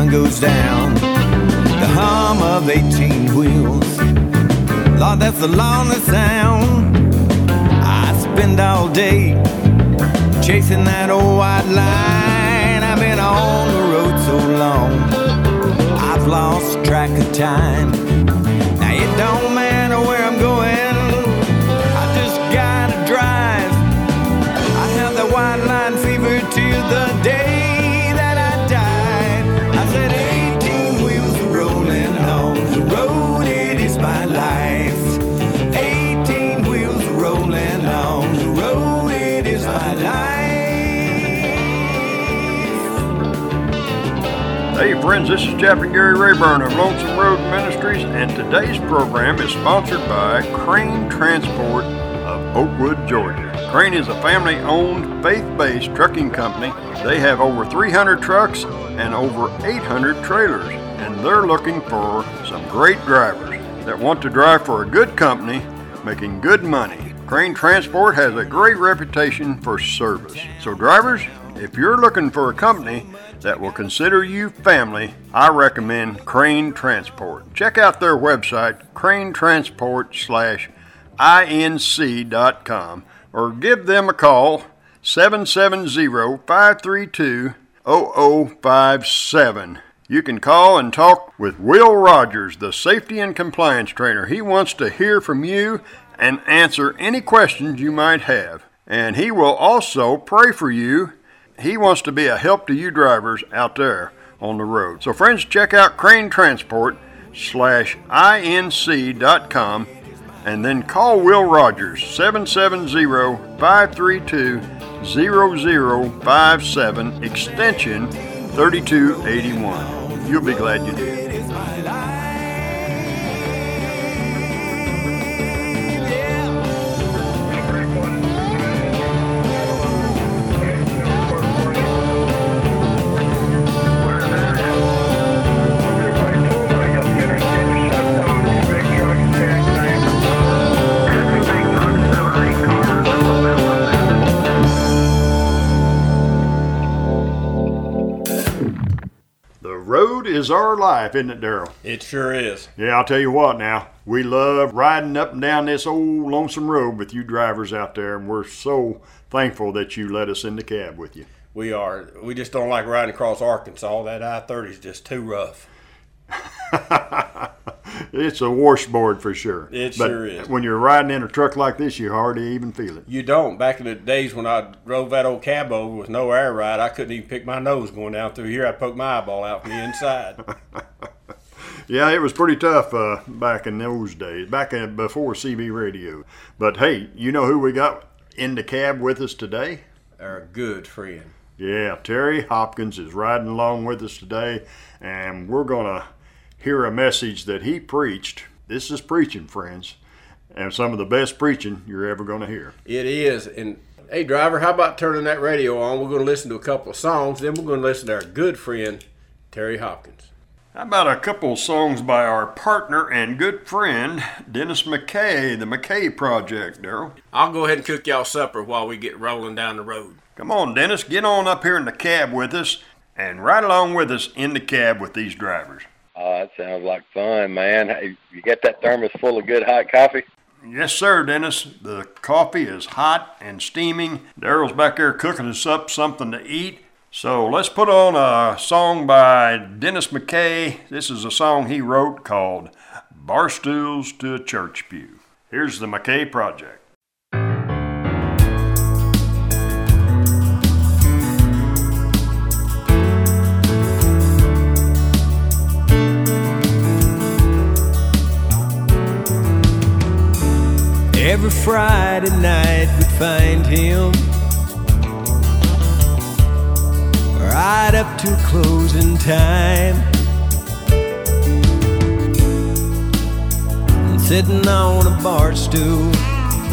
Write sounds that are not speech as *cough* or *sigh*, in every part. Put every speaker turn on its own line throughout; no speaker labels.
sun goes down. The hum of 18 wheels, Lord, that's the lonely sound. I spend all day chasing that old white line. I've been on the road so long, I've lost track of time.
Friends, this is Chaplain Gary Rayburn of Lonesome Road Ministries, and today's program is sponsored by Crane Transport of Oakwood, Georgia. Crane is a family owned, faith based trucking company. They have over 300 trucks and over 800 trailers, and they're looking for some great drivers that want to drive for a good company making good money. Crane Transport has a great reputation for service. So, drivers, if you're looking for a company that will consider you family, I recommend Crane Transport. Check out their website, cranetransport slash inc.com, or give them a call, 770-532-0057. You can call and talk with Will Rogers, the safety and compliance trainer. He wants to hear from you and answer any questions you might have. And he will also pray for you. He wants to be a help to you drivers out there on the road. So friends, check out Crane Transport slash inc.com and then call Will Rogers 770-532-0057 extension 3281. You'll be glad you did.
Is
our life, isn't it, Daryl?
It sure is.
Yeah, I'll tell you what now. We love riding up and down this old lonesome road with you drivers out there, and we're so thankful that you let us in the cab with you.
We are. We just don't like riding across Arkansas. That I 30 is just too rough. *laughs*
it's a washboard for sure.
It
But
sure is.
When you're riding in a truck like this, you hardly even feel it.
You don't. Back in the days when I drove that old cab over with no air ride, I couldn't even pick my nose going down through here. I'd poke my eyeball out from the inside. *laughs*
Yeah, it was pretty tough uh, back in those days, back in, before CB radio. But hey, you know who we got in the cab with us today?
Our good friend.
Yeah, Terry Hopkins is riding along with us today, and we're going to hear a message that he preached. This is preaching, friends, and some of the best preaching you're ever going to hear.
It is. And hey, driver, how about turning that radio on? We're going to listen to a couple of songs. Then we're going to listen to our good friend Terry Hopkins.
How about a couple of songs by our partner and good friend, Dennis McKay, the McKay Project, Daryl?
I'll go ahead and cook y'all supper while we get rolling down the road.
Come on, Dennis, get on up here in the cab with us and ride along with us in the cab with these drivers.
Oh, that sounds like fun, man. You got that thermos full of good hot coffee?
Yes, sir, Dennis. The coffee is hot and steaming. Daryl's back there cooking us up something to eat. So let's put on a song by Dennis McKay. This is a song he wrote called Barstools to a Church Pew. Here's the McKay Project.
Every Friday night we'd find him right up to closing time. Sitting on a bar stool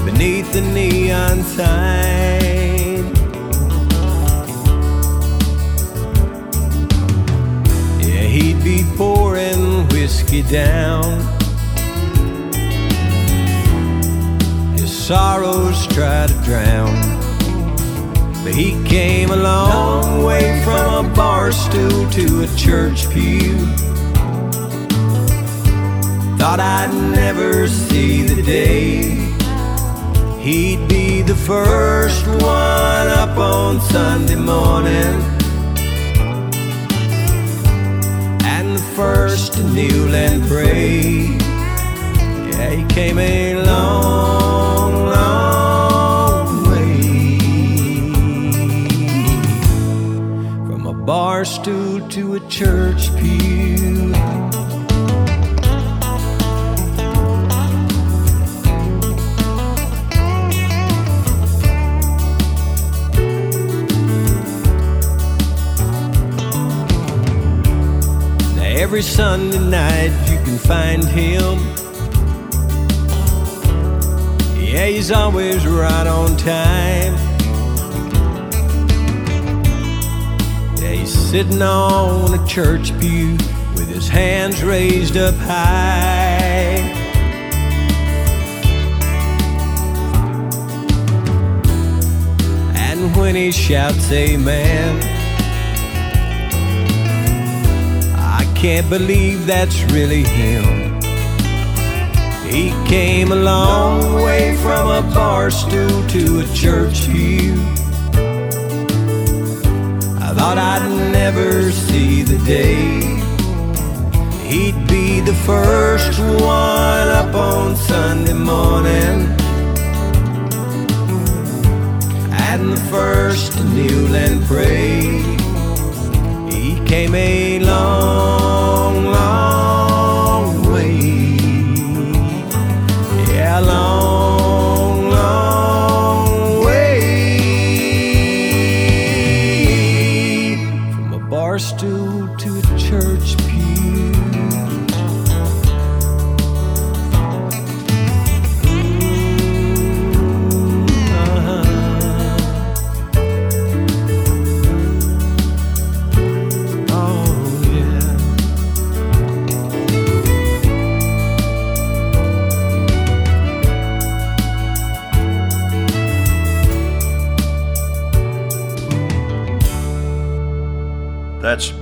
beneath the neon sign. Yeah, he'd be pouring whiskey down. Sorrows try to drown, But he came a long way from a bar stool to a church pew. Thought I'd never see the day. He'd be the first one up on Sunday morning. And the first to kneel and pray. Yeah, he came a every Sunday night you can find him. Yeah, he's always right on time. Yeah, he's sitting on a church pew with his hands raised up high. And when he shouts, Amen. Can't believe that's really him. He came a long way from a bar stool to a church pew. I thought I'd never see the day. He'd be the first one up on Sunday morning. And the first to kneel and pray. He came a long, long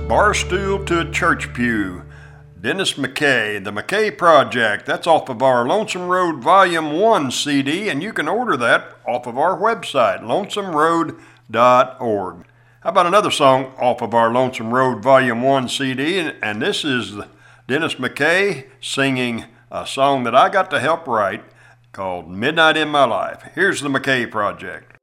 That's Barstool to a Church Pew. Dennis McKay, The McKay Project. That's off of our Lonesome Road Volume 1 CD, and you can order that off of our website, lonesomeroad.org. How about another song off of our Lonesome Road Volume 1 CD? And, and this is Dennis McKay singing a song that I got to help write called Midnight in My Life. Here's the McKay Project.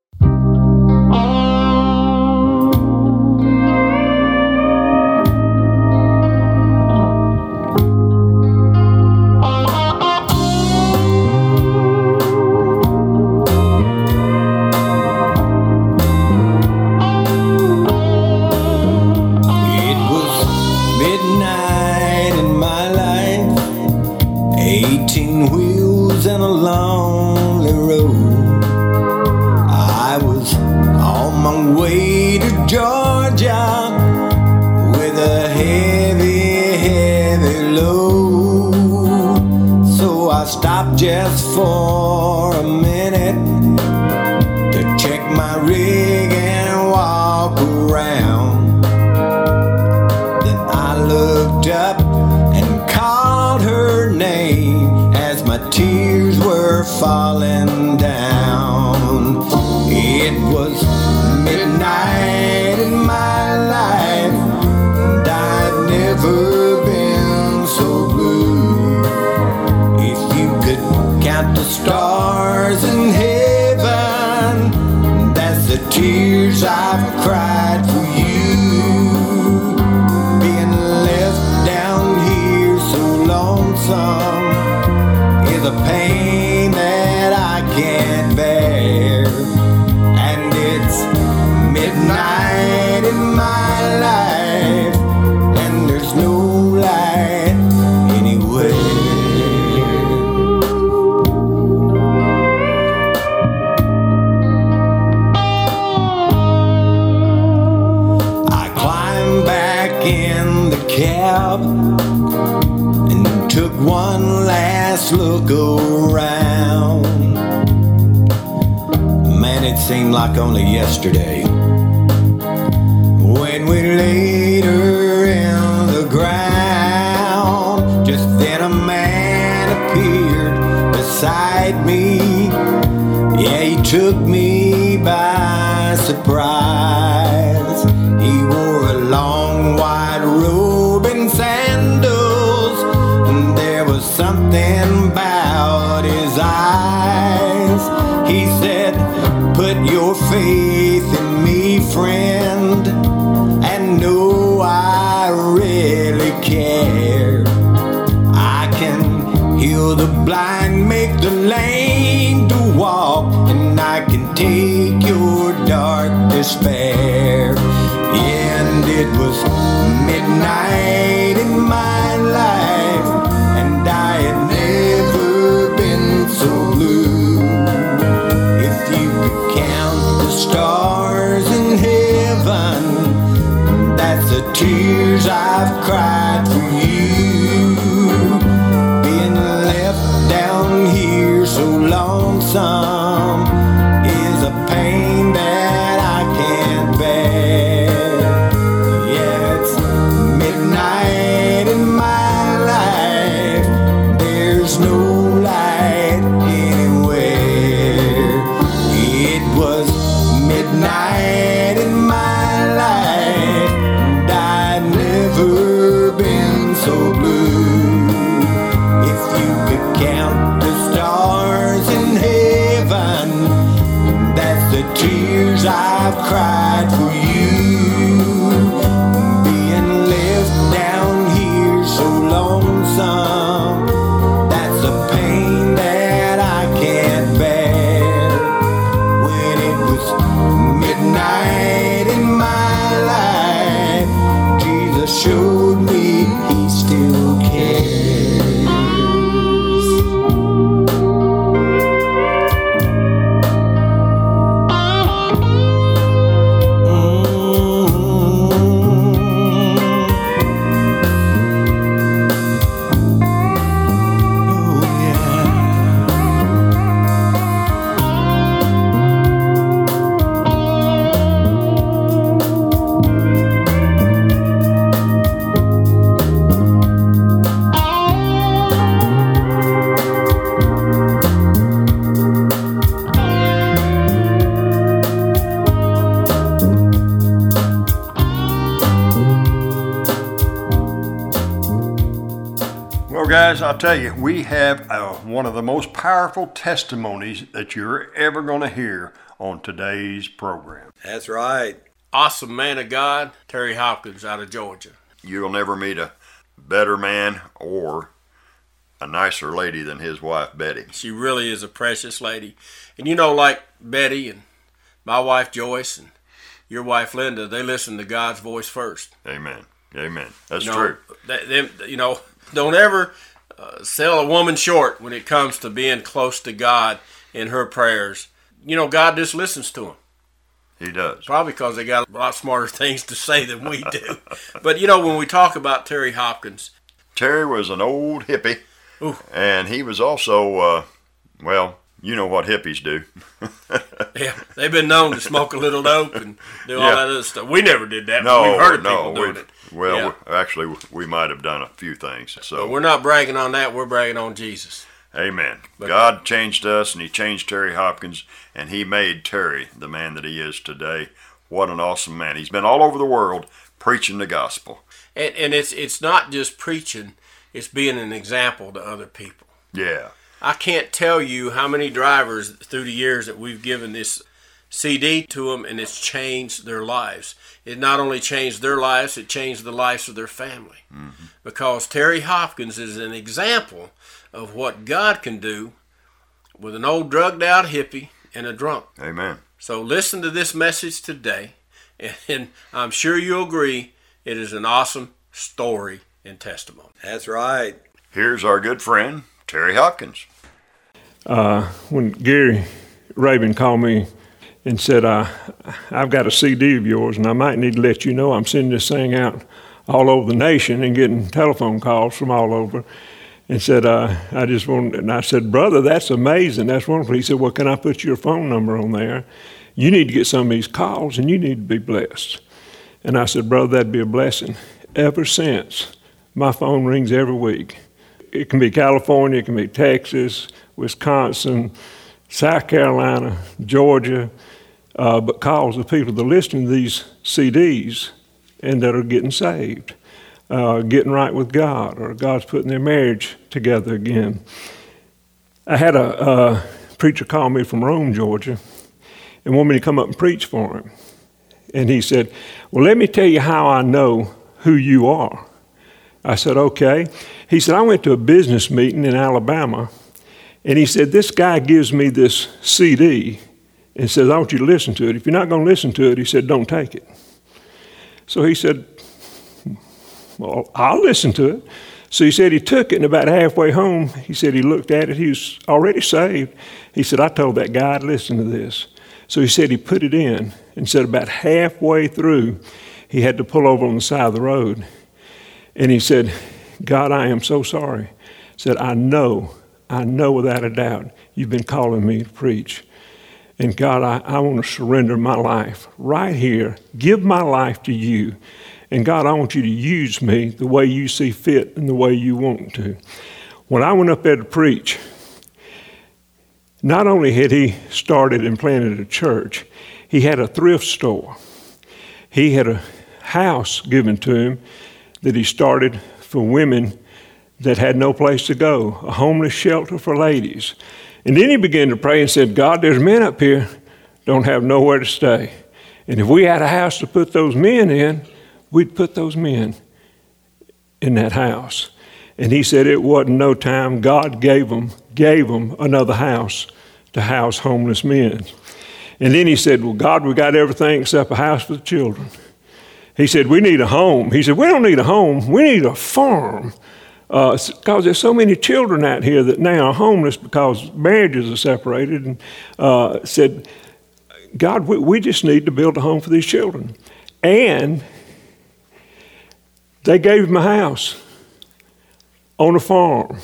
Lonesome I've
tell you, we have uh, one of the most powerful testimonies that you're ever going to hear on today's program.
That's right.
Awesome man of God, Terry Hopkins out of Georgia.
You'll never meet a better man or a nicer lady than his wife, Betty.
She really is a precious lady. And you know, like Betty and my wife Joyce and your wife Linda, they listen to God's voice first.
Amen. Amen. That's
You know,
true.
They, them- you know, don't ever uh, sell a woman short when it comes to being close to God in her prayers. You know, God just listens to them.
He does.
Probably because they got a lot smarter *laughs* things to say than we do. but you know, when we talk about Terry Hopkins,
Terry was an old hippie,
Ooh.
and he was also, uh, well, you know what hippies do. *laughs*
yeah, they've been known to smoke a little dope and do all
Yeah.
that other stuff. We never did that.
no,
we've heard of
no,
people doing it.
Well,
Yeah.
actually, we might have done a few things. So
But we're not bragging on that. We're bragging on Jesus.
Amen.
But-
God changed us and He changed Terry Hopkins and He made Terry the man that he is today. What an awesome man. He's been all over the world preaching the gospel.
And, and it's it's not just preaching; it's being an example to other people.
Yeah.
I can't tell you how many drivers through the years that we've given this CD to them, and it's changed their lives. It not only changed their lives, it changed the lives of their family. Because Terry Hopkins is an example of what God can do with an old drugged out hippie and a drunk.
Amen.
So listen to this message today, *laughs* and I'm sure you'll agree it is an awesome story and testimony.
That's right.
Here's our good friend, Terry Hopkins.
uh, when Gary Rayburn called me and said, uh, I've got a CD of yours and I might need to let you know I'm sending this thing out all over the nation and getting telephone calls from all over. And said, uh, I just want, and I said, brother, that's amazing. That's wonderful. He said, well, can I put your phone number on there? You need to get some of these calls and you need to be blessed. And I said, Brother, that'd be a blessing. Ever since, my phone rings every week. It can be California, it can be Texas, Wisconsin, South Carolina, Georgia, uh, but calls of people that are listening to these CDs and that are getting saved, uh, getting right with God, or God's putting their marriage together again. I had a, a preacher call me from Rome, Georgia, and wanted me to come up and preach for him. And he said, Well, let me tell you how I know who you are. I said, Okay. He said, I went to a business meeting in Alabama, and he said, This guy gives me this CD and says, I want you to listen to it. If you're not going to listen to it, he said, Don't take it. So he said, Well, I'll listen to it. So he said he took it, and about halfway home, he said he looked at it. He was already saved. He said, I told that guy to listen to this. So he said he put it in, and said about halfway through, he had to pull over on the side of the road. And he said, God, I am so sorry. He said, I know, I know without a doubt, you've been calling me to preach. And God, I, I want to surrender my life right here, give my life to you. And God, I want you to use me the way you see fit and the way you want to. When I went up there to preach, not only had he started and planted a church, he had a thrift store. He had a house given to him that he started for women that had no place to go, a homeless shelter for ladies. And then he began to pray and said, God, there's men up here don't have nowhere to stay. And if we had a house to put those men in, we'd put those men in that house. And he said it wasn't no time. God gave them, gave them another house to house homeless men. And then he said, Well, God, we got everything except a house for the children. He said, We need a home. He said, We don't need a home, we need a farm. Because uh, there's so many children out here that now are homeless because marriages are separated. And uh, said, God, we, we just need to build a home for these children. And they gave him a house on a farm.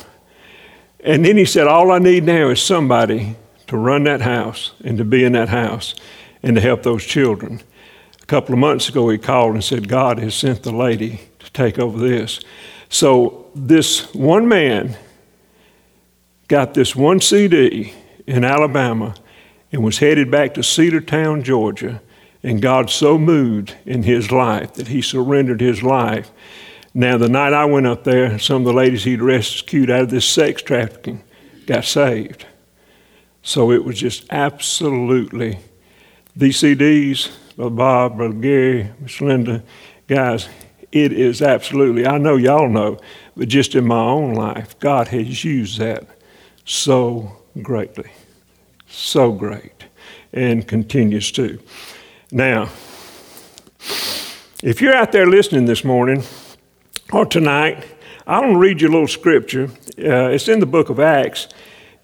And then he said, All I need now is somebody to run that house and to be in that house and to help those children. A couple of months ago, he called and said, God has sent the lady to take over this. So, this one man got this one CD in Alabama and was headed back to Cedartown, Georgia. And God so moved in his life that he surrendered his life. Now, the night I went up there, some of the ladies he'd rescued out of this sex trafficking got saved. So it was just absolutely these CDs, Brother Bob, Brother Gary, Miss Linda, guys, it is absolutely, I know y'all know, but just in my own life, God has used that so greatly, so great, and continues to. Now, if you're out there listening this morning or tonight, I want to read you a little scripture. Uh, it's in the book of Acts.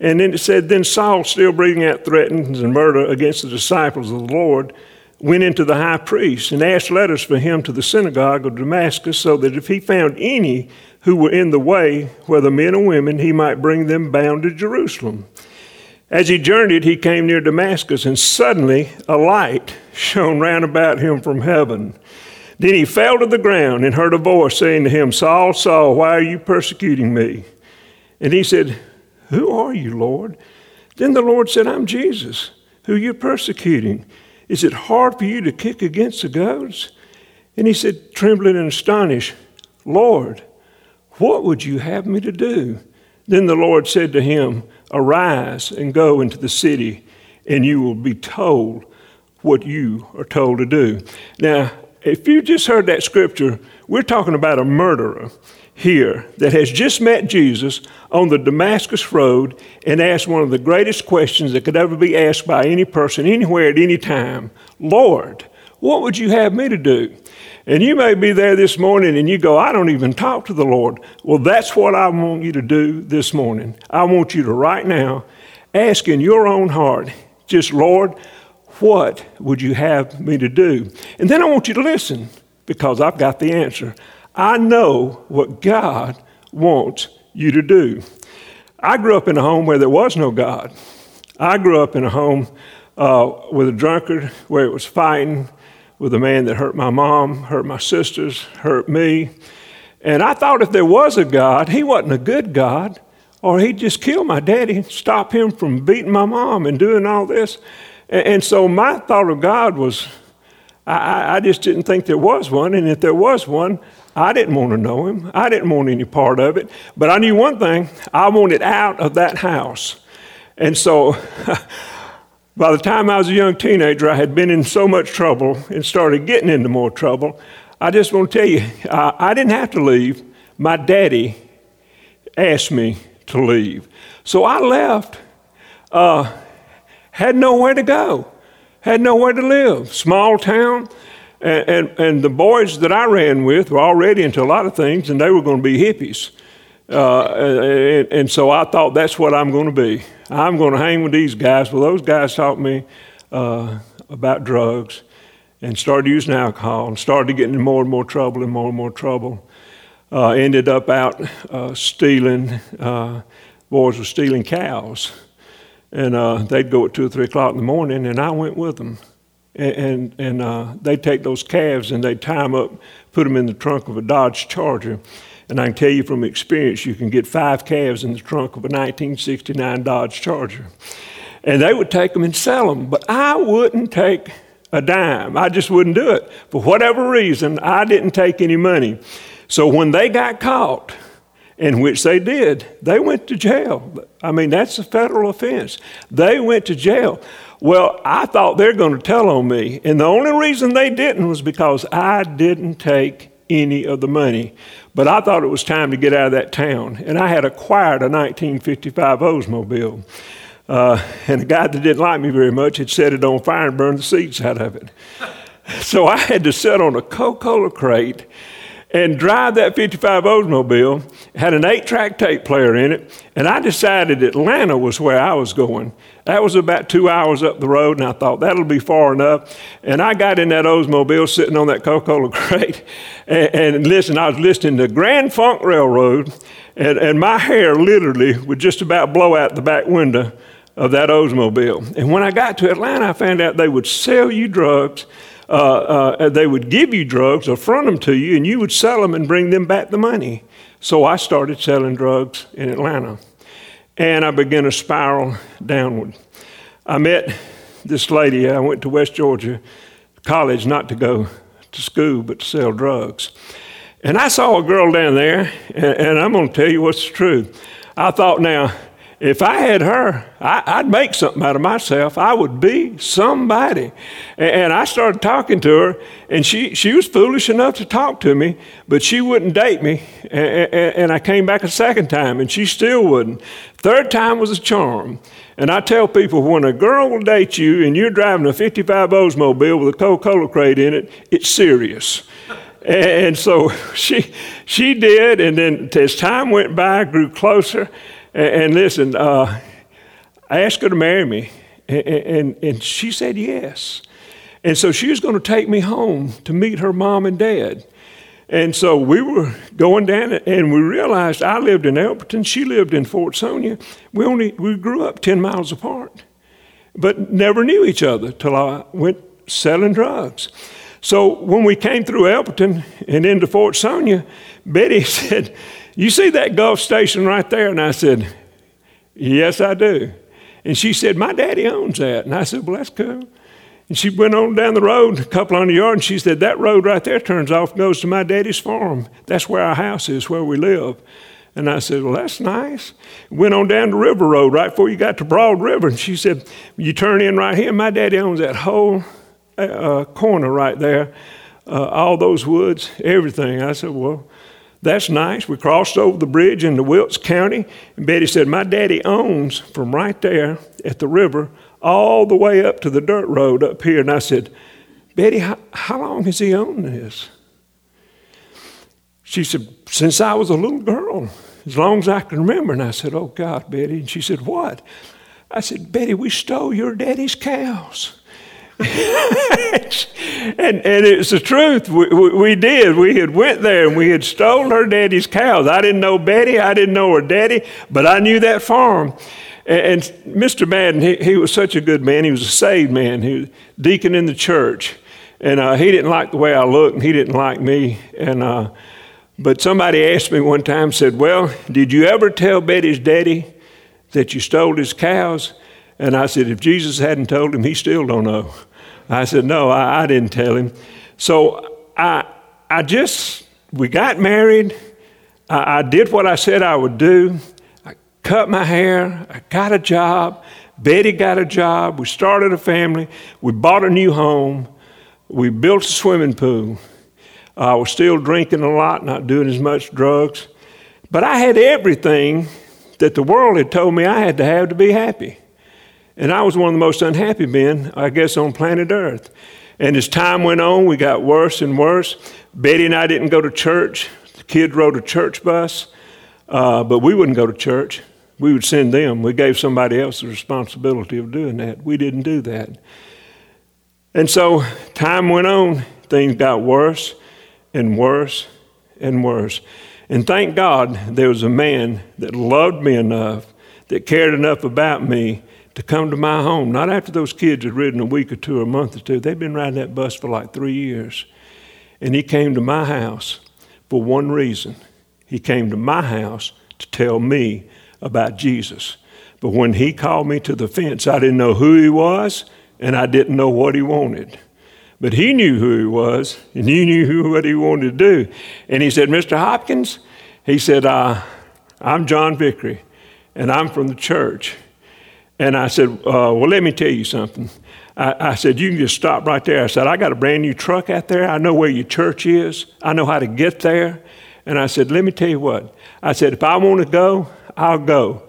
And then it said, Then Saul, still breathing out threats and murder against the disciples of the Lord, went into the high priest and asked letters for him to the synagogue of Damascus, so that if he found any who were in the way, whether men or women, he might bring them bound to Jerusalem. As he journeyed, he came near Damascus, and suddenly a light shone round about him from heaven. Then he fell to the ground and heard a voice saying to him, Saul, Saul, why are you persecuting me? And he said, who are you, Lord? Then the Lord said, I'm Jesus, who are you're persecuting. Is it hard for you to kick against the goads? And he said, trembling and astonished, Lord, what would you have me to do? Then the Lord said to him, Arise and go into the city, and you will be told what you are told to do. Now, if you just heard that scripture, we're talking about a murderer here that has just met Jesus on the Damascus Road and asked one of the greatest questions that could ever be asked by any person anywhere at any time Lord, what would you have me to do? And you may be there this morning and you go, I don't even talk to the Lord. Well, that's what I want you to do this morning. I want you to right now ask in your own heart, just Lord, what would you have me to do? And then I want you to listen because I've got the answer. I know what God wants you to do. I grew up in a home where there was no God. I grew up in a home uh, with a drunkard where it was fighting with a man that hurt my mom, hurt my sisters, hurt me. And I thought if there was a God, he wasn't a good God, or he'd just kill my daddy, and stop him from beating my mom and doing all this. And, and so my thought of God was, I, I just didn't think there was one. And if there was one, I didn't want to know him. I didn't want any part of it. But I knew one thing I wanted out of that house. And so *laughs* by the time I was a young teenager, I had been in so much trouble and started getting into more trouble. I just want to tell you, I, didn't have to leave. My daddy asked me to leave. So I left, uh, had nowhere to go, had nowhere to live. Small town, and, and, and, the boys that I ran with were already into a lot of things, and they were going to be hippies. Uh, and, and, so I thought that's what I'm going to be. I'm going to hang with these guys. Well, those guys taught me uh, about drugs and started using alcohol and started getting in more and more trouble and more and more trouble. Uh, ended up out uh, stealing, uh, boys were stealing cows. And uh, they'd go at 2 or 3 o'clock in the morning, and I went with them. And, and, uh, they'd take those calves and they'd tie them up, put them in the trunk of a Dodge Charger. And I can tell you from experience, you can get five calves in the trunk of a 1969 Dodge Charger. And they would take them and sell them, but I wouldn't take a dime. I just wouldn't do it. For whatever reason, I didn't take any money. So when they got caught, in which they did, they went to jail. I mean, that's a federal offense. They went to jail. Well, I thought they're going to tell on me. And the only reason they didn't was because I didn't take any of the money. But I thought it was time to get out of that town. And I had acquired a 1955 Oldsmobile. Uh, and a guy that didn't like me very much had set it on fire and burned the seats out of it. *laughs* So I had to sit on a Coca Cola crate and drive that 55 Oldsmobile. It had an eight track tape player in it. And I decided Atlanta was where I was going. That was about two hours up the road, and I thought that'll be far enough. And I got in that Oldsmobile sitting on that Coca Cola *laughs* crate. And, and, listen, I was listening to Grand Funk Railroad, and, and my hair literally would just about blow out the back window of that Oldsmobile. And when I got to Atlanta, I found out they would sell you drugs. Uh, uh, they would give you drugs or front them to you, and you would sell them and bring them back the money. So I started selling drugs in Atlanta and I began to spiral downward. I met this lady. I went to West Georgia College not to go to school, but to sell drugs. And I saw a girl down there, and, and I'm going to tell you what's true. I thought, now, if I had her, I, would make something out of myself. I would be somebody. And, and, I started talking to her, and she, she was foolish enough to talk to me, but she wouldn't date me. And, and I came back a second time, and she still wouldn't. Third time was a charm. And I tell people when a girl will date you and you're driving a 55 Oldsmobile with a Coca Cola crate in it, it's serious. And so *laughs* she, she did, and then as time went by, grew closer. And, and listen, uh, I asked her to marry me, and, and, and she said yes. And so she was going to take me home to meet her mom and dad. And so we were going down, and we realized I lived in Elberton, she lived in Fortsonia. We only we grew up ten miles apart, but never knew each other till I went selling drugs. So when we came through Elberton and into Fortsonia, Betty *laughs* said, you see that Gulf station right there? And I said, Yes, I do. And she said, My daddy owns that. And I said, Well, that's cool. And she went on down the road, a couple hundred yards, and she said, That road right there turns off goes to my daddy's farm. That's where our house is, where we live. And I said, Well, that's nice. Went on down the river road right before you got to Broad River. And she said, You turn in right here. My daddy owns that whole uh, corner right there, uh, all those woods, everything. I said, Well, that's nice. We crossed over the bridge into Wilkes County, and Betty said, My daddy owns from right there at the river all the way up to the dirt road up here. And I said, Betty, how, how long has he owned this? She said, Since I was a little girl, as long as I can remember. And I said, Oh God, Betty. And she said, What? I said, Betty, we stole your daddy's cows. *laughs* and, and it's the truth. We, we, we, did. We had went there and we had stolen her daddy's cows. I didn't know Betty. I didn't know her daddy, but I knew that farm. And, Mr. Madden, he, he was such a good man. He was a saved man. He was deacon in the church. And uh, he didn't like the way I looked, and he didn't like me. And uh, but somebody asked me one time, said, "Well, did you ever tell Betty's daddy that you stole his cows?" And I said, "If Jesus hadn't told him, he still don't know." I said, "No, I, I didn't tell him." So I, I just we got married. I, I did what I said I would do. I cut my hair. I got a job. Betty got a job. We started a family. We bought a new home. We built a swimming pool. I was still drinking a lot, not doing as much drugs. But I had everything that the world had told me I had to have to be happy. And I was one of the most unhappy men, I guess, on planet Earth. And as time went on, we got worse and worse. Betty and I didn't go to church. The kids rode a church bus, uh, but we wouldn't go to church. We would send them. We gave somebody else the responsibility of doing that. We didn't do that. And so time went on, things got worse and worse and worse. And thank God there was a man that loved me enough, that cared enough about me to come to my home. Not after those kids had ridden a week or two or a month or two. They'd been riding that bus for like three years. And he came to my house for one reason. He came to my house to tell me about Jesus. But when he called me to the fence, I didn't know who he was and I didn't know what he wanted. But he knew who he was, and he knew who, what he wanted to do. And he said, Mr. Hopkins, he said, uh, I'm John Vickery, and I'm from the church. And I said, uh, Well, let me tell you something. I, I, said, You can just stop right there. I said, I got a brand new truck out there. I know where your church is, I know how to get there. And I said, Let me tell you what. I said, If I want to go, I'll go.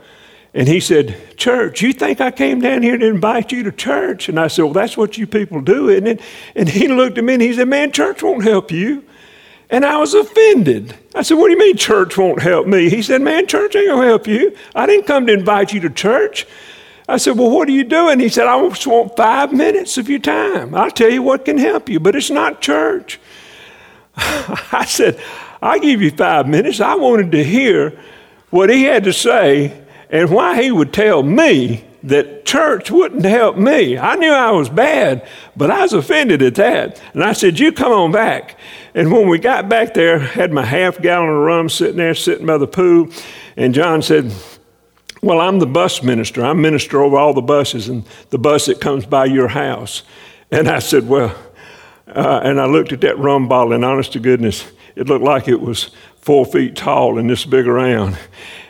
And he said, Church, you think I came down here to invite you to church? And I said, Well, that's what you people do, isn't it? And he looked at me and he said, Man, church won't help you. And I was offended. I said, What do you mean church won't help me? He said, Man, church ain't gonna help you. I didn't come to invite you to church. I said, Well, what are you doing? He said, I just want five minutes of your time. I'll tell you what can help you, but it's not church. *laughs* I said, I'll give you five minutes. I wanted to hear what he had to say and why he would tell me that church wouldn't help me. I knew I was bad, but I was offended at that. And I said, You come on back. And when we got back there, had my half gallon of rum sitting there, sitting by the pool. And John said, Well, I'm the bus minister. I minister over all the buses and the bus that comes by your house. And I said, Well, uh, and I looked at that rum bottle, and honest to goodness, it looked like it was four feet tall and this big around.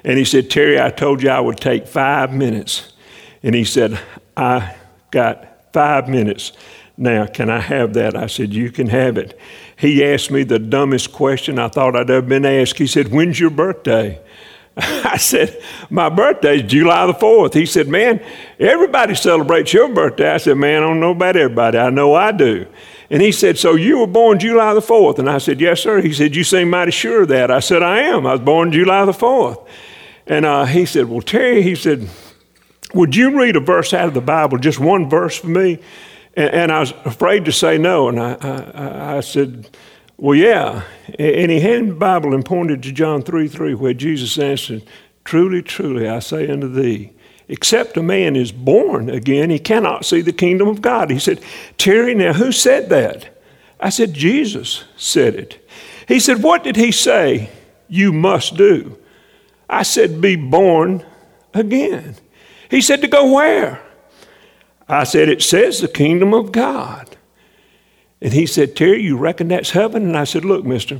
And he said, Terry, I told you I would take five minutes. And he said, I got five minutes. Now, can I have that? I said, You can have it. He asked me the dumbest question I thought I'd ever been asked. He said, When's your birthday? *laughs* I said, My birthday's July the 4th. He said, Man, everybody celebrates your birthday. I said, Man, I don't know about everybody. I know I do. And he said, So you were born July the 4th? And I said, Yes, sir. He said, You seem mighty sure of that. I said, I am. I was born July the 4th. And uh, he said, Well, Terry, he said, Would you read a verse out of the Bible, just one verse for me? And, and I was afraid to say no. And I, I, I said, Well, yeah. And he handed the Bible and pointed to John 3 3, where Jesus answered, Truly, truly, I say unto thee, except a man is born again, he cannot see the kingdom of God. He said, Terry, now who said that? I said, Jesus said it. He said, What did he say you must do? I said, Be born again. He said, To go where? I said, It says the kingdom of God. And he said, Terry, you reckon that's heaven? And I said, Look, mister,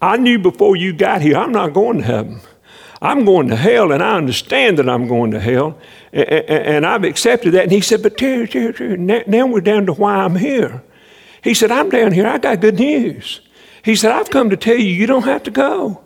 I knew before you got here I'm not going to heaven. I'm going to hell, and I understand that I'm going to hell, and, I've accepted that. And he said, But Terry, Terry, Terry, now we're down to why I'm here. He said, I'm down here. I got good news. He said, I've come to tell you, you don't have to go.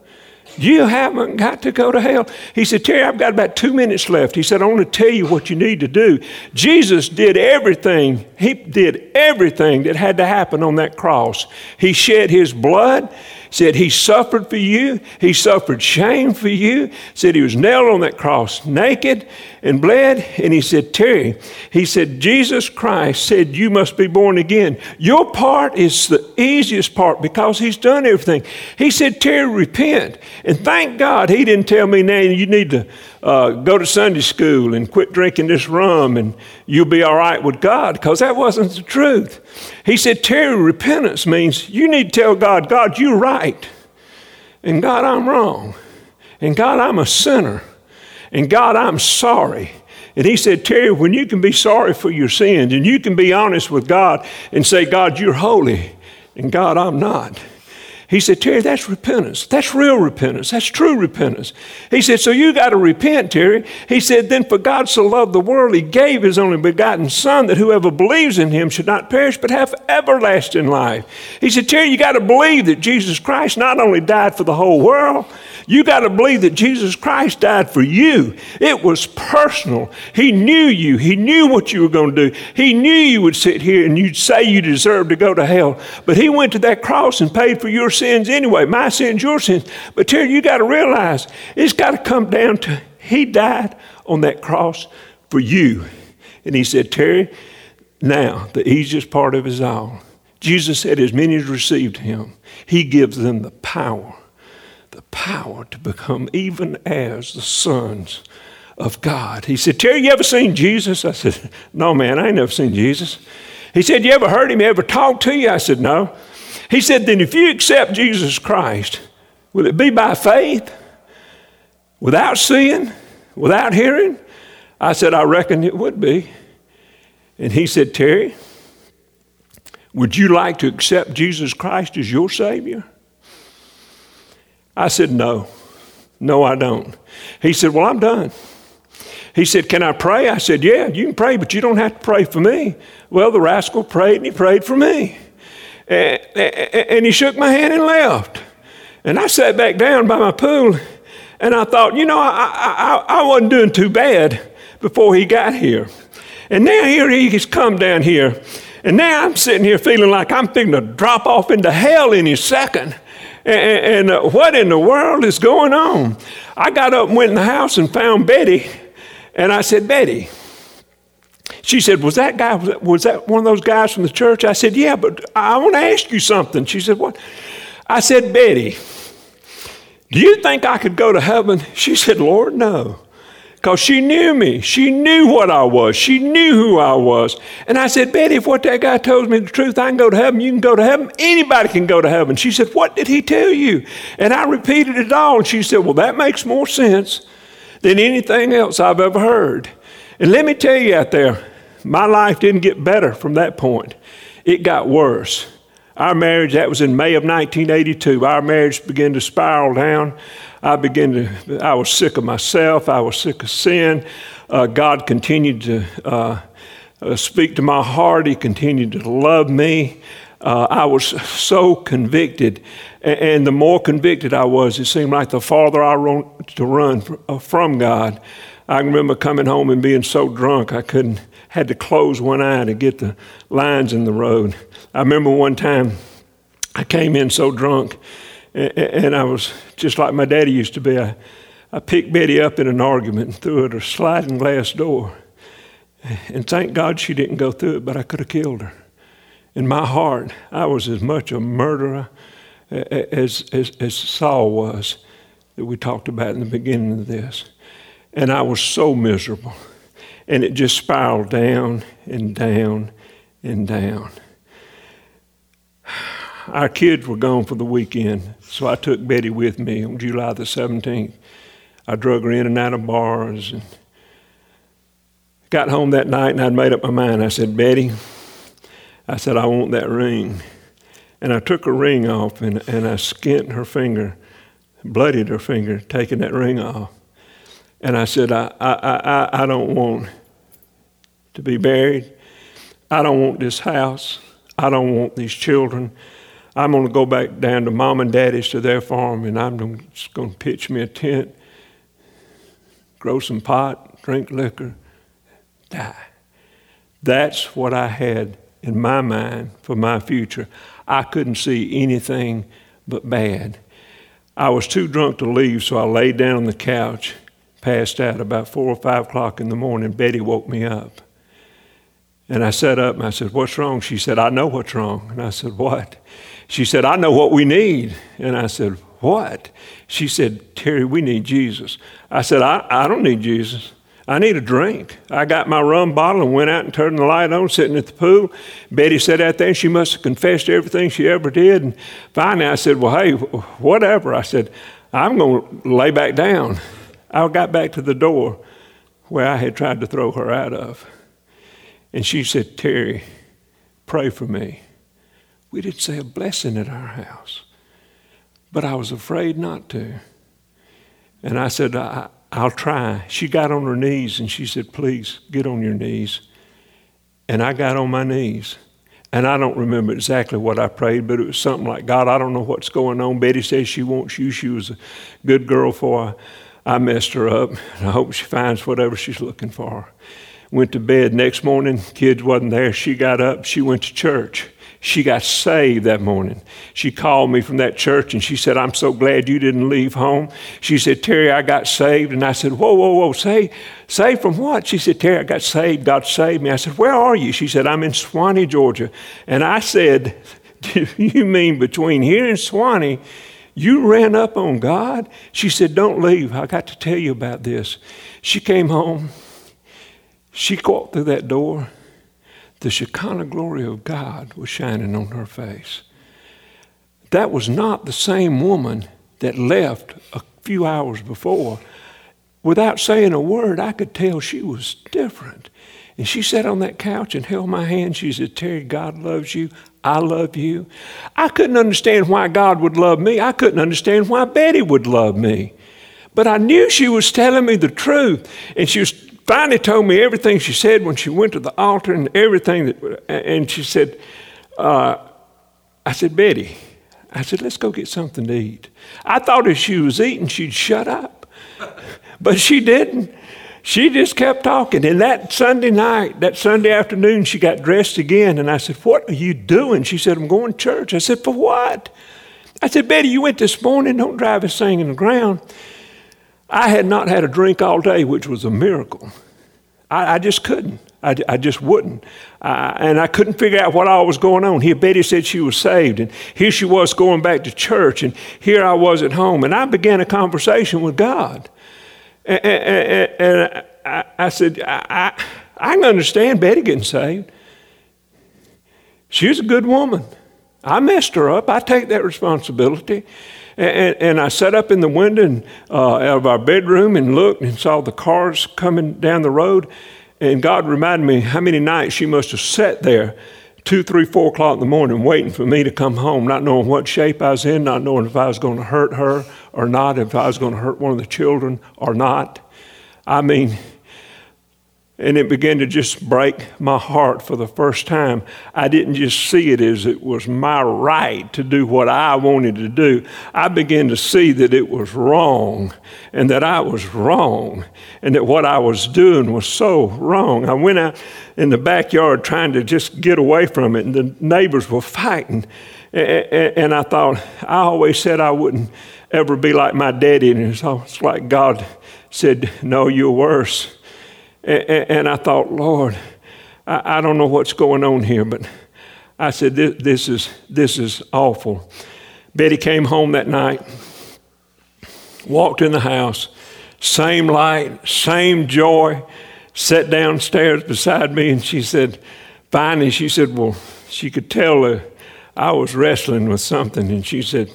You haven't got to go to hell. He said, Terry, I've got about two minutes left. He said, I want to tell you what you need to do. Jesus did everything, He did everything that had to happen on that cross. He shed His blood, said he suffered for you, he suffered shame for you, said he was nailed on that cross naked and bled. And he said, Terry, he said, Jesus Christ said, You must be born again. Your part is the easiest part because he's done everything. He said, Terry, repent. And thank God he didn't tell me now you need to uh, go to Sunday school and quit drinking this rum and you'll be all right with God, because that wasn't the truth. He said, Terry, repentance means you need to tell God, God, you're right. And God, I'm wrong. And God, I'm a sinner. And God, I'm sorry. And he said, Terry, when you can be sorry for your sins and you can be honest with God and say, God, you're holy, and God, I'm not. He said, Terry, that's repentance. That's real repentance. That's true repentance. He said, So you got to repent, Terry. He said, Then for God so loved the world, He gave His only begotten Son, that whoever believes in Him should not perish, but have everlasting life. He said, Terry, you got to believe that Jesus Christ not only died for the whole world, you got to believe that Jesus Christ died for you. It was personal. He knew you. He knew what you were going to do. He knew you would sit here and you'd say you deserve to go to hell. But He went to that cross and paid for your sins anyway. My sins, your sins. But Terry, you got to realize it's got to come down to He died on that cross for you. And He said, Terry, now the easiest part of it all. Jesus said, as many as received Him, He gives them the power power to become even as the sons of God. He said, Terry, you ever seen Jesus? I said, No, man, I ain't never seen Jesus. He said, You ever heard him ever talk to you? I said, No. He said, Then if you accept Jesus Christ, will it be by faith? Without seeing? Without hearing? I said, I reckon it would be. And he said, Terry, would you like to accept Jesus Christ as your Savior? I said, No. No, I don't. He said, Well, I'm done. He said, Can I pray? I said, Yeah, you can pray, but you don't have to pray for me. Well, the rascal prayed and he prayed for me. And, he shook my hand and left. And I sat back down by my pool and I thought, you know, I, I, I wasn't doing too bad before he got here. And now here he has come down here. And now I'm sitting here feeling like I'm fixing to drop off into hell any second. And, and uh, what in the world is going on? I got up and went in the house and found Betty. And I said, Betty, she said, Was that guy, was that one of those guys from the church? I said, Yeah, but I want to ask you something. She said, What? I said, Betty, do you think I could go to heaven? She said, Lord, no because she knew me. She knew what I was. She knew who I was. And I said, Betty, if what that guy tells me the truth, I can go to heaven. You can go to heaven. Anybody can go to heaven. She said, What did he tell you? And I repeated it all. And she said, Well, that makes more sense than anything else I've ever heard. And let me tell you out there, my life didn't get better from that point, it got worse. Our marriage, that was in May of 1982, our marriage began to spiral down. I began to, I was sick of myself. I was sick of sin. Uh, God continued to uh, uh, speak to my heart. He continued to love me. Uh, I was so convicted. And, the more convicted I was, it seemed like the farther I wanted to run uh, from God. I remember coming home and being so drunk I couldn't, had to close one eye to get the lines in the road. I remember one time I came in so drunk and I was just like my daddy used to be. I, I picked Betty up in an argument and threw her a sliding glass door. And thank God she didn't go through it, but I could have killed her. In my heart, I was as much a murderer as, as, as Saul was, that we talked about in the beginning of this. And I was so miserable. And it just spiraled down and down and down *sighs* our kids were gone for the weekend, so I took Betty with me on July the 17th. I drug her in and out of bars and got home that night and I'd made up my mind. I said, Betty, I said, I want that ring. And I took her ring off and, and I skint her finger, bloodied her finger, taking that ring off. And I said, I, I, I, I don't want to be buried. I don't want this house. I don't want these children. I'm going to go back down to mom and daddy's to their farm, and I'm just going to pitch me a tent, grow some pot, drink liquor, die. That's what I had in my mind for my future. I couldn't see anything but bad. I was too drunk to leave, so I laid down on the couch, passed out about four or five o'clock in the morning. Betty woke me up. And I sat up and I said, What's wrong? She said, I know what's wrong. And I said, What? She said, I know what we need. And I said, What? She said, Terry, we need Jesus. I said, I, I don't need Jesus. I need a drink. I got my rum bottle and went out and turned the light on, sitting at the pool. Betty sat out there. She must have confessed everything she ever did. And finally, I said, Well, hey, whatever. I said, I'm going to lay back down. I got back to the door where I had tried to throw her out of. And she said, Terry, pray for me. We didn't say a blessing at our house, but I was afraid not to. And I said, I, I'll try. She got on her knees and she said, Please get on your knees. And I got on my knees. And I don't remember exactly what I prayed, but it was something like, God, I don't know what's going on. Betty says she wants you. She was a good girl for I messed her up. And *laughs* I hope she finds whatever she's looking for. Went to bed. Next morning, kids wasn't there. She got up. She went to church. She got saved that morning. She called me from that church and she said, I'm so glad you didn't leave home. She said, Terry, I got saved. And I said, Whoa, whoa, whoa, saved? Saved from what? She said, Terry, I got saved. God saved me. I said, Where are you? She said, I'm in Suwanee, Georgia. And I said, *laughs* Do you mean between here and Suwanee? You ran up on God? She said, Don't leave. I got to tell you about this. She came home. She walked through that door the Shekinah glory of God was shining on her face. That was not the same woman that left a few hours before. Without saying a word, I could tell she was different. And she sat on that couch and held my hand. She said, Terry, God loves you. I love you. I couldn't understand why God would love me. I couldn't understand why Betty would love me. But I knew she was telling me the truth. And she was finally told me everything she said when she went to the altar and everything. That, and she said, uh, I said, Betty, I said, let's go get something to eat. I thought if she was eating, she'd shut up. *laughs* But she didn't. She just kept talking. And that Sunday night, that Sunday afternoon, she got dressed again. And I said, What are you doing? She said, I'm going to church. I said, For what? I said, Betty, you went this morning. Don't drive us singing the ground. I had not had a drink all day, which was a miracle. I, I just couldn't. I, I just wouldn't. Uh, and I couldn't figure out what all was going on. Here, Betty said she was saved, and here she was going back to church, and here I was at home. And I began a conversation with God. And, and, and I, I, said, I, I can understand Betty getting saved. She was a good woman. I messed her up. I take that responsibility. And, and, I sat up in the window and, uh, out of our bedroom and looked and saw the cars coming down the road. And God reminded me how many nights she must have sat there, two, three, four o'clock in the morning, waiting for me to come home, not knowing what shape I was in, not knowing if I was going to hurt her or not, if I was going to hurt one of the children or not. I mean, and it began to just break my heart for the first time. I didn't just see it as it was my right to do what I wanted to do. I began to see that it was wrong and that I was wrong and that what I was doing was so wrong. I went out in the backyard trying to just get away from it, and the neighbors were fighting. And I thought, I always said I wouldn't ever be like my daddy, and it's like God said, No, you're worse. And I thought, Lord, I don't know what's going on here, but I said, this is, this is awful. Betty came home that night, walked in the house, same light, same joy, sat downstairs beside me, and she said, finally, she said, well, she could tell I was wrestling with something, and she said,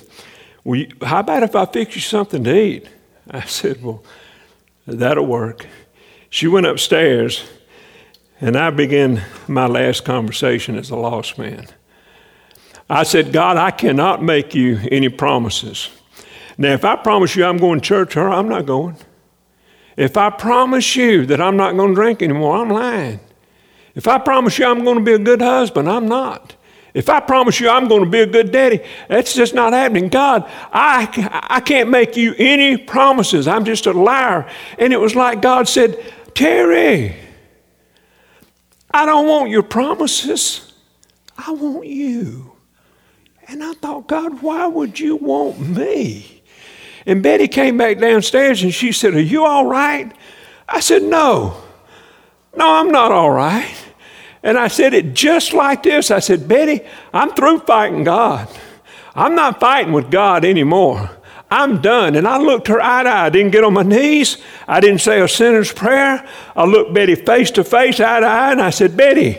well, how about if I fix you something to eat? I said, well, that'll work. She went upstairs, and I began my last conversation as a lost man. I said, God, I cannot make you any promises. Now, if I promise you I'm going to church, or I'm not going. If I promise you that I'm not going to drink anymore, I'm lying. If I promise you I'm going to be a good husband, I'm not. If I promise you I'm going to be a good daddy, that's just not happening. God, I, I can't make you any promises. I'm just a liar. And it was like God said, Terry, I don't want your promises. I want you. And I thought, God, why would you want me? And Betty came back downstairs and she said, Are you all right? I said, No. No, I'm not all right. And I said it just like this. I said, Betty, I'm through fighting God. I'm not fighting with God anymore. I'm done. And I looked her eye to eye. I didn't get on my knees. I didn't say a sinner's prayer. I looked Betty face to face, eye to eye, and I said, Betty,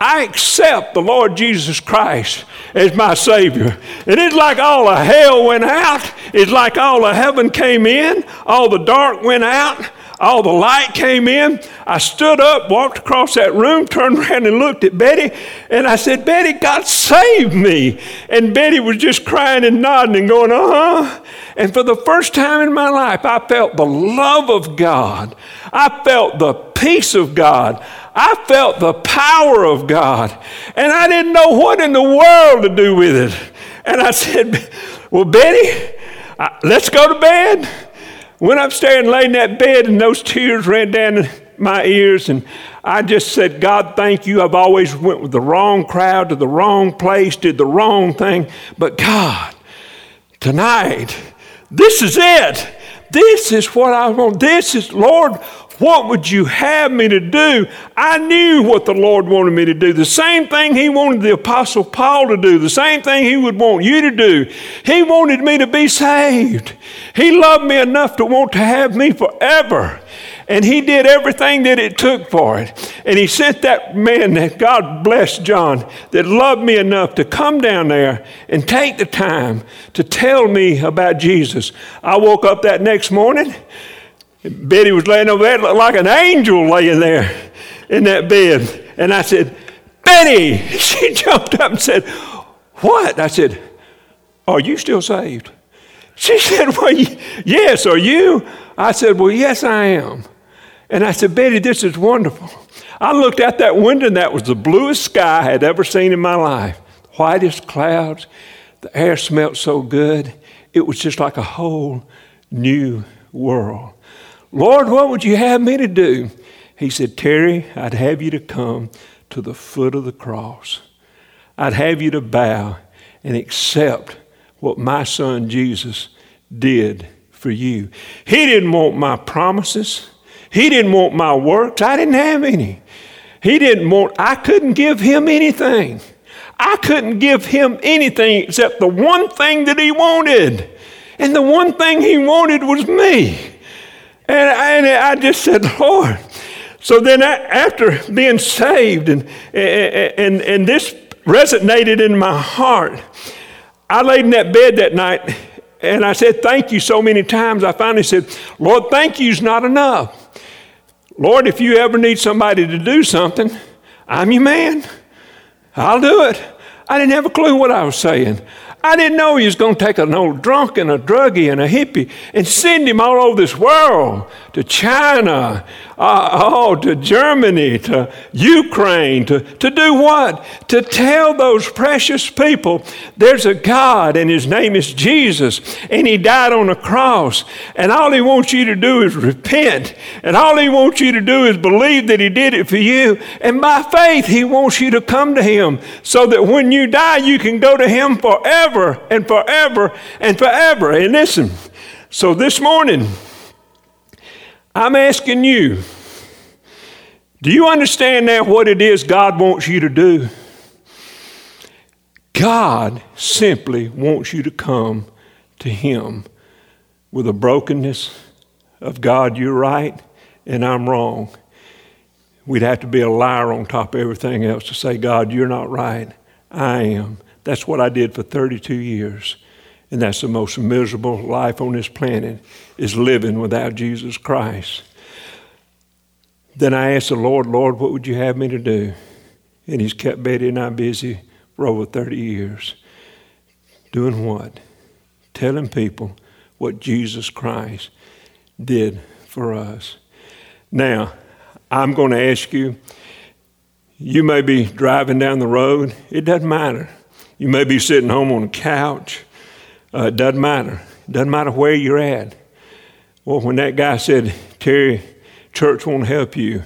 I accept the Lord Jesus Christ as my Savior. And it's like all the hell went out. It's like all the heaven came in, all the dark went out, all the light came in. I stood up, walked across that room, turned around and looked at Betty, and I said, Betty, God saved me. And Betty was just crying and nodding and going, uh huh. And for the first time in my life, I felt the love of God. I felt the peace of God. I felt the power of God. And I didn't know what in the world to do with it. And I said, Well, Betty, let's go to bed. Went upstairs and laid in that bed, and those tears ran down my ears. And I just said, God, thank you. I've always went with the wrong crowd to the wrong place, did the wrong thing. But God, tonight, this is it. This is what I want. This is, Lord, what would you have me to do? I knew what the Lord wanted me to do. The same thing He wanted the Apostle Paul to do, the same thing He would want you to do. He wanted me to be saved. He loved me enough to want to have me forever. And he did everything that it took for it. And he sent that man that God blessed John that loved me enough to come down there and take the time to tell me about Jesus. I woke up that next morning Betty was laying over there, like an angel laying there in that bed. And I said, Betty! *laughs* She jumped up and said, What? I said, Are you still saved? She said, Well, yes, are you? I said, Well, yes, I am. And I said, Betty, this is wonderful. I looked out that window and that was the bluest sky I had ever seen in my life. Whitest clouds. The air smelled so good. It was just like a whole new world. Lord, what would you have me to do? He said, Terry, I'd have you to come to the foot of the cross. I'd have you to bow and accept what my son Jesus did for you. He didn't want my promises. He didn't want my works. I didn't have any. He didn't want, I couldn't give him anything. I couldn't give him anything except the one thing that he wanted. And the one thing he wanted was me. And, and I just said, Lord. So then, after being saved, and, and, and this resonated in my heart, I laid in that bed that night and I said, Thank you so many times. I finally said, Lord, thank you is not enough. Lord, if you ever need somebody to do something, I'm your man. I'll do it. I didn't have a clue what I was saying. I didn't know he was going to take an old drunk and a druggie and a hippie and send him all over this world to China, uh, oh, to Germany, to Ukraine, to, to do what? To tell those precious people there's a God and his name is Jesus and he died on a cross and all he wants you to do is repent and all he wants you to do is believe that he did it for you and by faith he wants you to come to him so that when you die you can go to him forever and forever and forever. And listen, so this morning, I'm asking you, do you understand now what it is God wants you to do? God simply wants you to come to Him with a brokenness of God, you're right and I'm wrong. We'd have to be a liar on top of everything else to say, God, you're not right. I am. That's what I did for 32 years. And that's the most miserable life on this planet is living without Jesus Christ. Then I asked the Lord, Lord, what would you have me to do? And He's kept Betty and I busy for over 30 years. Doing what? Telling people what Jesus Christ did for us. Now, I'm going to ask you, you may be driving down the road, it doesn't matter. You may be sitting home on a couch, uh, it doesn't matter. It doesn't matter where you're at. Well, when that guy said, Terry, church won't help you,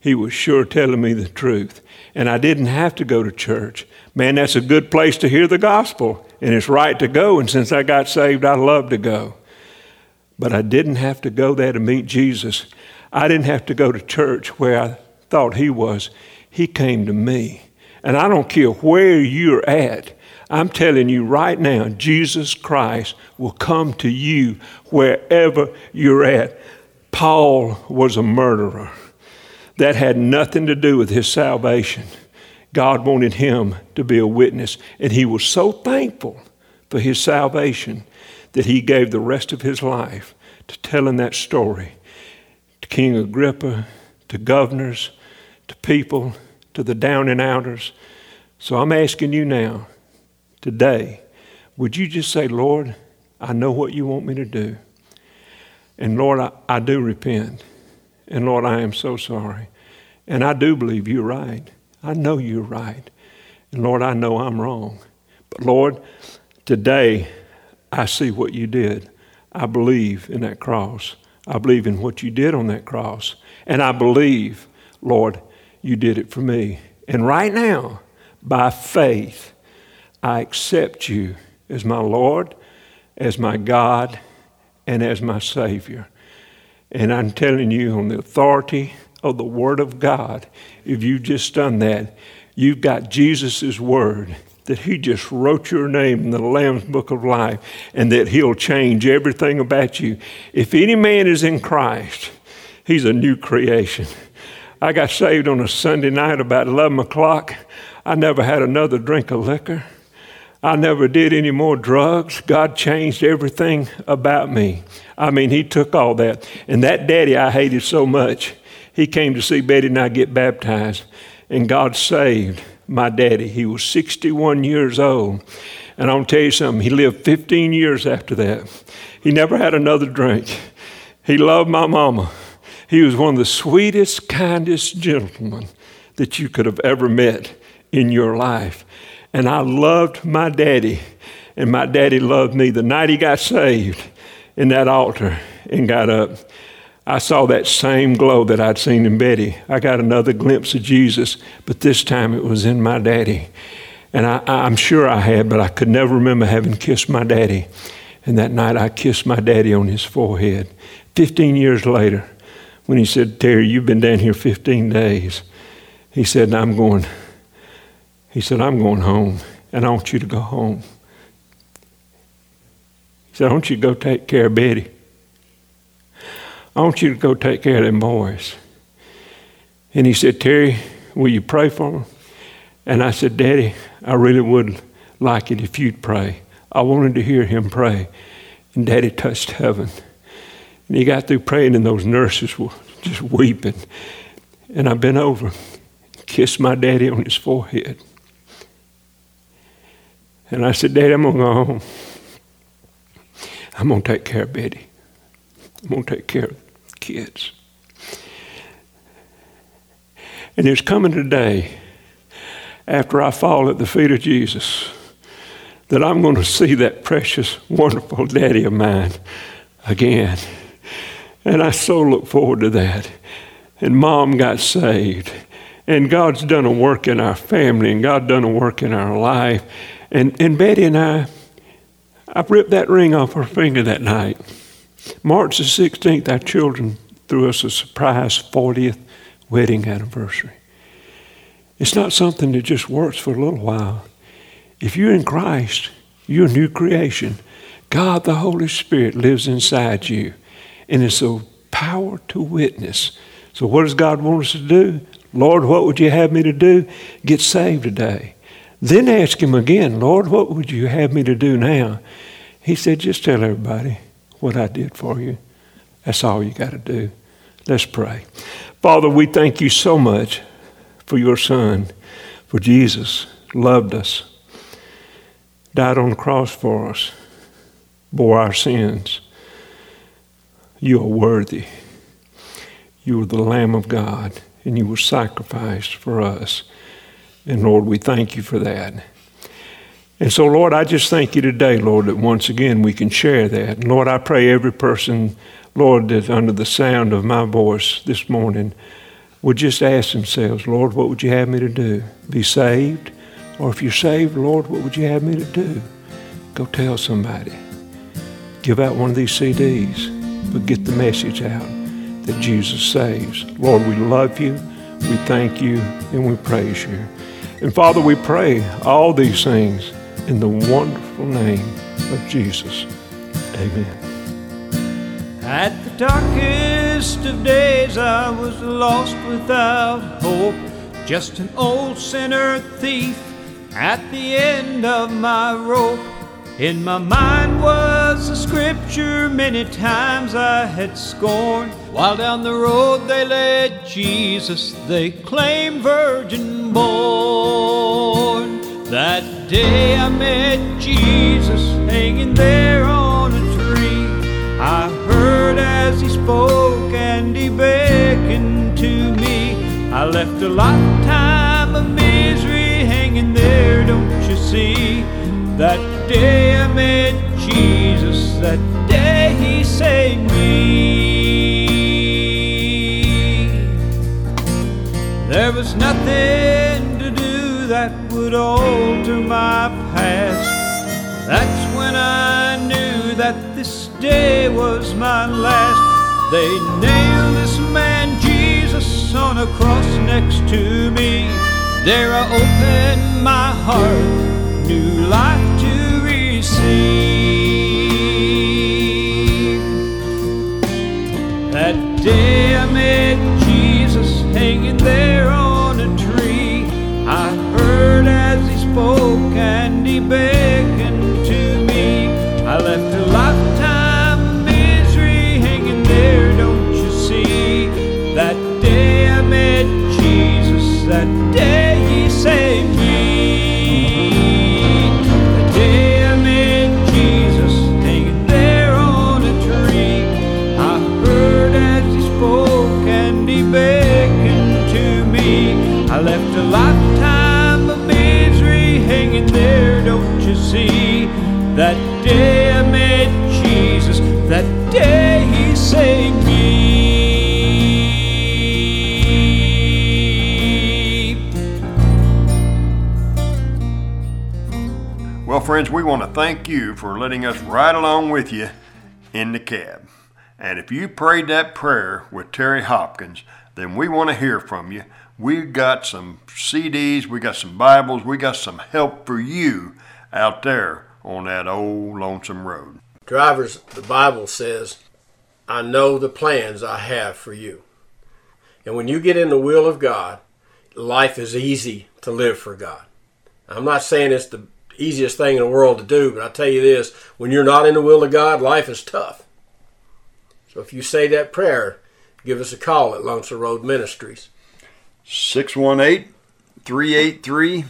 he was sure telling me the truth. And I didn't have to go to church. Man, that's a good place to hear the gospel, and it's right to go. And since I got saved, I love to go. But I didn't have to go there to meet Jesus. I didn't have to go to church where I thought he was. He came to me. And I don't care where you're at. I'm telling you right now, Jesus Christ will come to you wherever you're at. Paul was a murderer. That had nothing to do with his salvation. God wanted him to be a witness, and he was so thankful for his salvation that he gave the rest of his life to telling that story to King Agrippa, to governors, to people, to the down and outers. So I'm asking you now, today, would you just say, Lord, I know what you want me to do. And Lord, I, I do repent. And Lord, I am so sorry. And I do believe you're right. I know you're right. And Lord, I know I'm wrong. But Lord, today I see what you did. I believe in that cross. I believe in what you did on that cross. And I believe, Lord, you did it for me. And right now, by faith, I accept you as my Lord, as my God, and as my Savior. And I'm telling you, on the authority of the Word of God, if you've just done that, you've got Jesus' Word that He just wrote your name in the Lamb's Book of Life and that He'll change everything about you. If any man is in Christ, he's a new creation. I got saved on a Sunday night about 11 o'clock. I never had another drink of liquor. I never did any more drugs. God changed everything about me. I mean, He took all that. And that daddy I hated so much, he came to see Betty and I get baptized, and God saved my daddy. He was 61 years old. And I'll tell you something, he lived 15 years after that. He never had another drink. He loved my mama. He was one of the sweetest, kindest gentlemen that you could have ever met in your life. And I loved my daddy, and my daddy loved me. The night he got saved in that altar and got up, I saw that same glow that I'd seen in Betty. I got another glimpse of Jesus, but this time it was in my daddy. And I, am sure I had, but I could never remember having kissed my daddy. And that night I kissed my daddy on his forehead. 15 years later, when he said, Terry, you've been down here 15 days, he said, I'm going, he said, I'm going home, and I want you to go home. He said, I want you to go take care of Betty. I want you to go take care of them boys. And he said, Terry, will you pray for them? And I said, Daddy, I really would like it if you'd pray. I wanted to hear him pray. And Daddy touched heaven. And he got through praying, and those nurses were just weeping. And I bent over, kissed my daddy on his forehead. And I said, Daddy, I'm going to go home. I'm going to take care of Betty. I'm going to take care of kids. And there's coming a day after I fall at the feet of Jesus that I'm going to see that precious, wonderful daddy of mine again. And I so look forward to that. And mom got saved. And God's done a work in our family, and God done a work in our life. And, and Betty and I, I ripped that ring off her finger that night. March the 16th, our children threw us a surprise 40th wedding anniversary. It's not something that just works for a little while. If you're in Christ, you're a new creation. God, the Holy Spirit, lives inside you, and it's a power to witness. So, what does God want us to do? Lord, what would you have me to do? Get saved today. Then ask Him again, Lord, what would you have me to do now? He said, just tell everybody what I did for you. That's all you got to do. Let's pray. Father, we thank you so much for your Son, for Jesus loved us, died on the cross for us, bore our sins. You are worthy. You are the Lamb of God, and you were sacrificed for us. And Lord, we thank you for that. And so, Lord, I just thank you today, Lord, that once again we can share that. And Lord, I pray every person, Lord, that under the sound of my voice this morning would just ask themselves, Lord, what would you have me to do? Be saved? Or if you're saved, Lord, what would you have me to do? Go tell somebody. Give out one of these CDs, but get the message out that Jesus saves. Lord, we love you, we thank you, and we praise you. And Father, we pray all these things in the wonderful name of Jesus. Amen.
At the darkest of days, I was lost without hope, just an old sinner thief at the end of my rope. In my mind was a scripture many times I had scorned. While down the road they led Jesus, they claimed virgin born. That day I met Jesus hanging there on a tree. I heard as he spoke and he beckoned to me. I left a lifetime of misery hanging there, don't you see? That day I met Jesus, that day he saved me. Nothing to do that would alter my past. That's when I knew that this day was my last. They nailed this man Jesus on a cross next to me. There I opened my heart, new life to receive. That day I met Jesus hanging there he That day I met Jesus, that day he saved me.
Well, friends, we want to thank you for letting us ride along with you in the cab. And if you prayed that prayer with Terry Hopkins, then we want to hear from you. We've got some CDs, we got some Bibles, we got some help for you out there on that old lonesome road.
Drivers, the Bible says, I know the plans I have for you. And when you get in the will of God, life is easy to live for God. I'm not saying it's the easiest thing in the world to do, but I tell you this when you're not in the will of God, life is tough. So if you say that prayer, give us a call at Lonesome Road Ministries.
618 383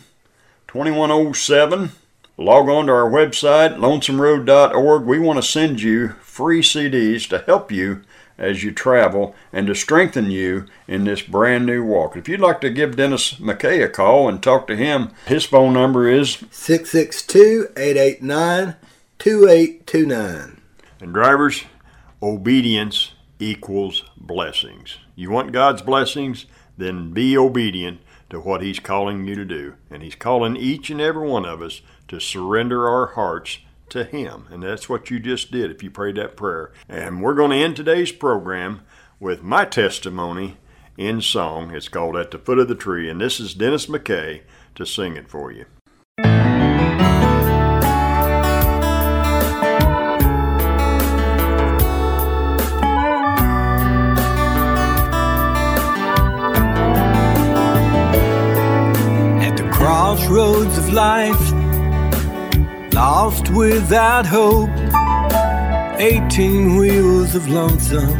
2107. Log on to our website, lonesomeroad.org. We want to send you free CDs to help you as you travel and to strengthen you in this brand new walk. If you'd like to give Dennis McKay a call and talk to him, his phone number is
662 889 2829.
And drivers, obedience equals blessings. You want God's blessings? Then be obedient to what He's calling you to do. And He's calling each and every one of us to surrender our hearts to Him. And that's what you just did if you prayed that prayer. And we're going to end today's program with my testimony in song. It's called At the Foot of the Tree. And this is Dennis McKay to sing it for you.
At the crossroads of life, lost without hope. 18 wheels of lonesome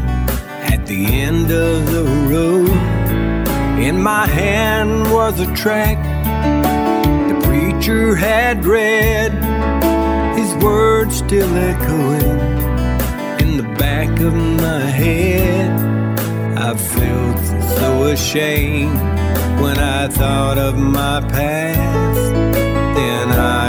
at the end of the road. In my hand was a track the preacher had read, his words still echoing in the back of my head. I felt so ashamed when I thought of my past.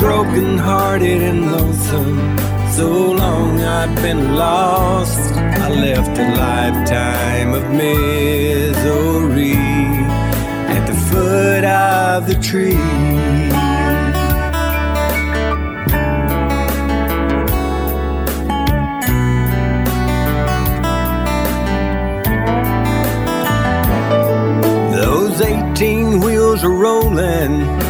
Broken hearted and lonesome. So long I've been lost. I left a lifetime of misery at the foot of the tree. Those 18 wheels are rolling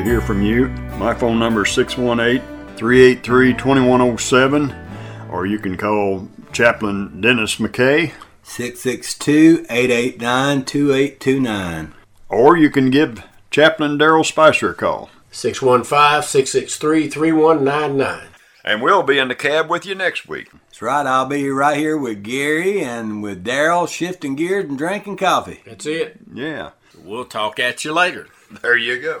To hear from you. My phone number is 618 383 2107, or you can call Chaplain Dennis McKay,
662 889 2829.
or you can give Chaplain Daryl Spicer a call.
615 663 3199.
And we'll be in the cab with you next week.
That's right, I'll be right here with Gary and with Daryl shifting gears and drinking coffee.
That's it.
Yeah,
We'll talk at you later.
there you go.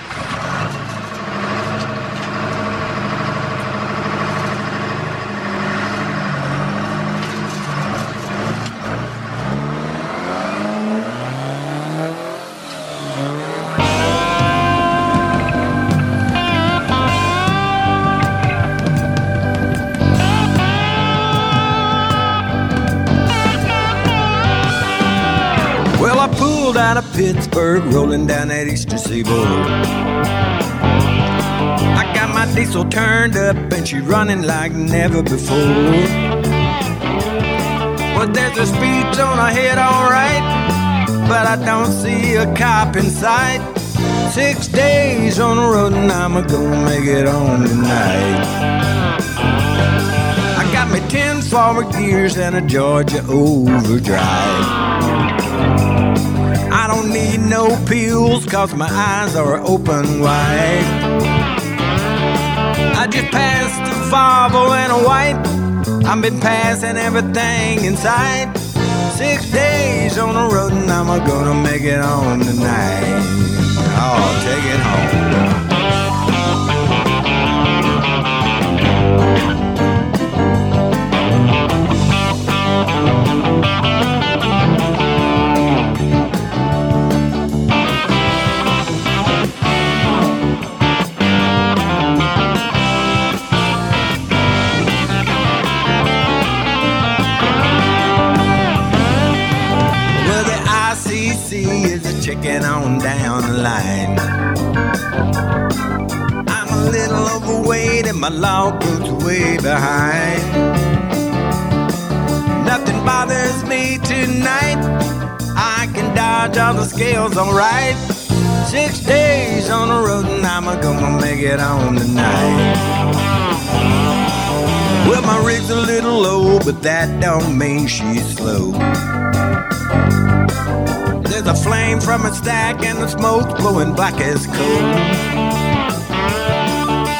Pittsburgh, rolling down that eastern seaboard. I got my diesel turned up and she running like never before. Well, there's a speed zone ahead, alright, but I don't see a cop in sight. Six days on the road and I'm gonna make it home tonight. I got me ten forward gears and a Georgia overdrive. I don't need no pills cause my eyes are open wide. I just passed a Volvo and a white. I've been passing everything inside. Six days on the road and I'm gonna make it home tonight. Scales alright. Six days on the road and I'm gonna make it home tonight. Well, my rig's a little low, but that don't mean she's slow. There's a flame from a stack and the smoke's blowing black as coal.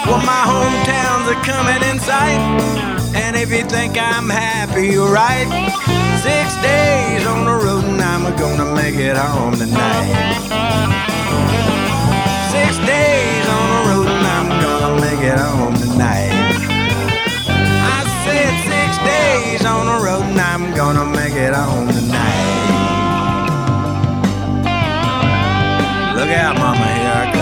Well, my hometowns are coming in sight. And if you think I'm happy, you're right. Six days on the road and I'm gonna make it home tonight. Six days on the road and I'm gonna make it home tonight. I said six days on the road and I'm gonna make it home tonight. Look out, mama, here I come.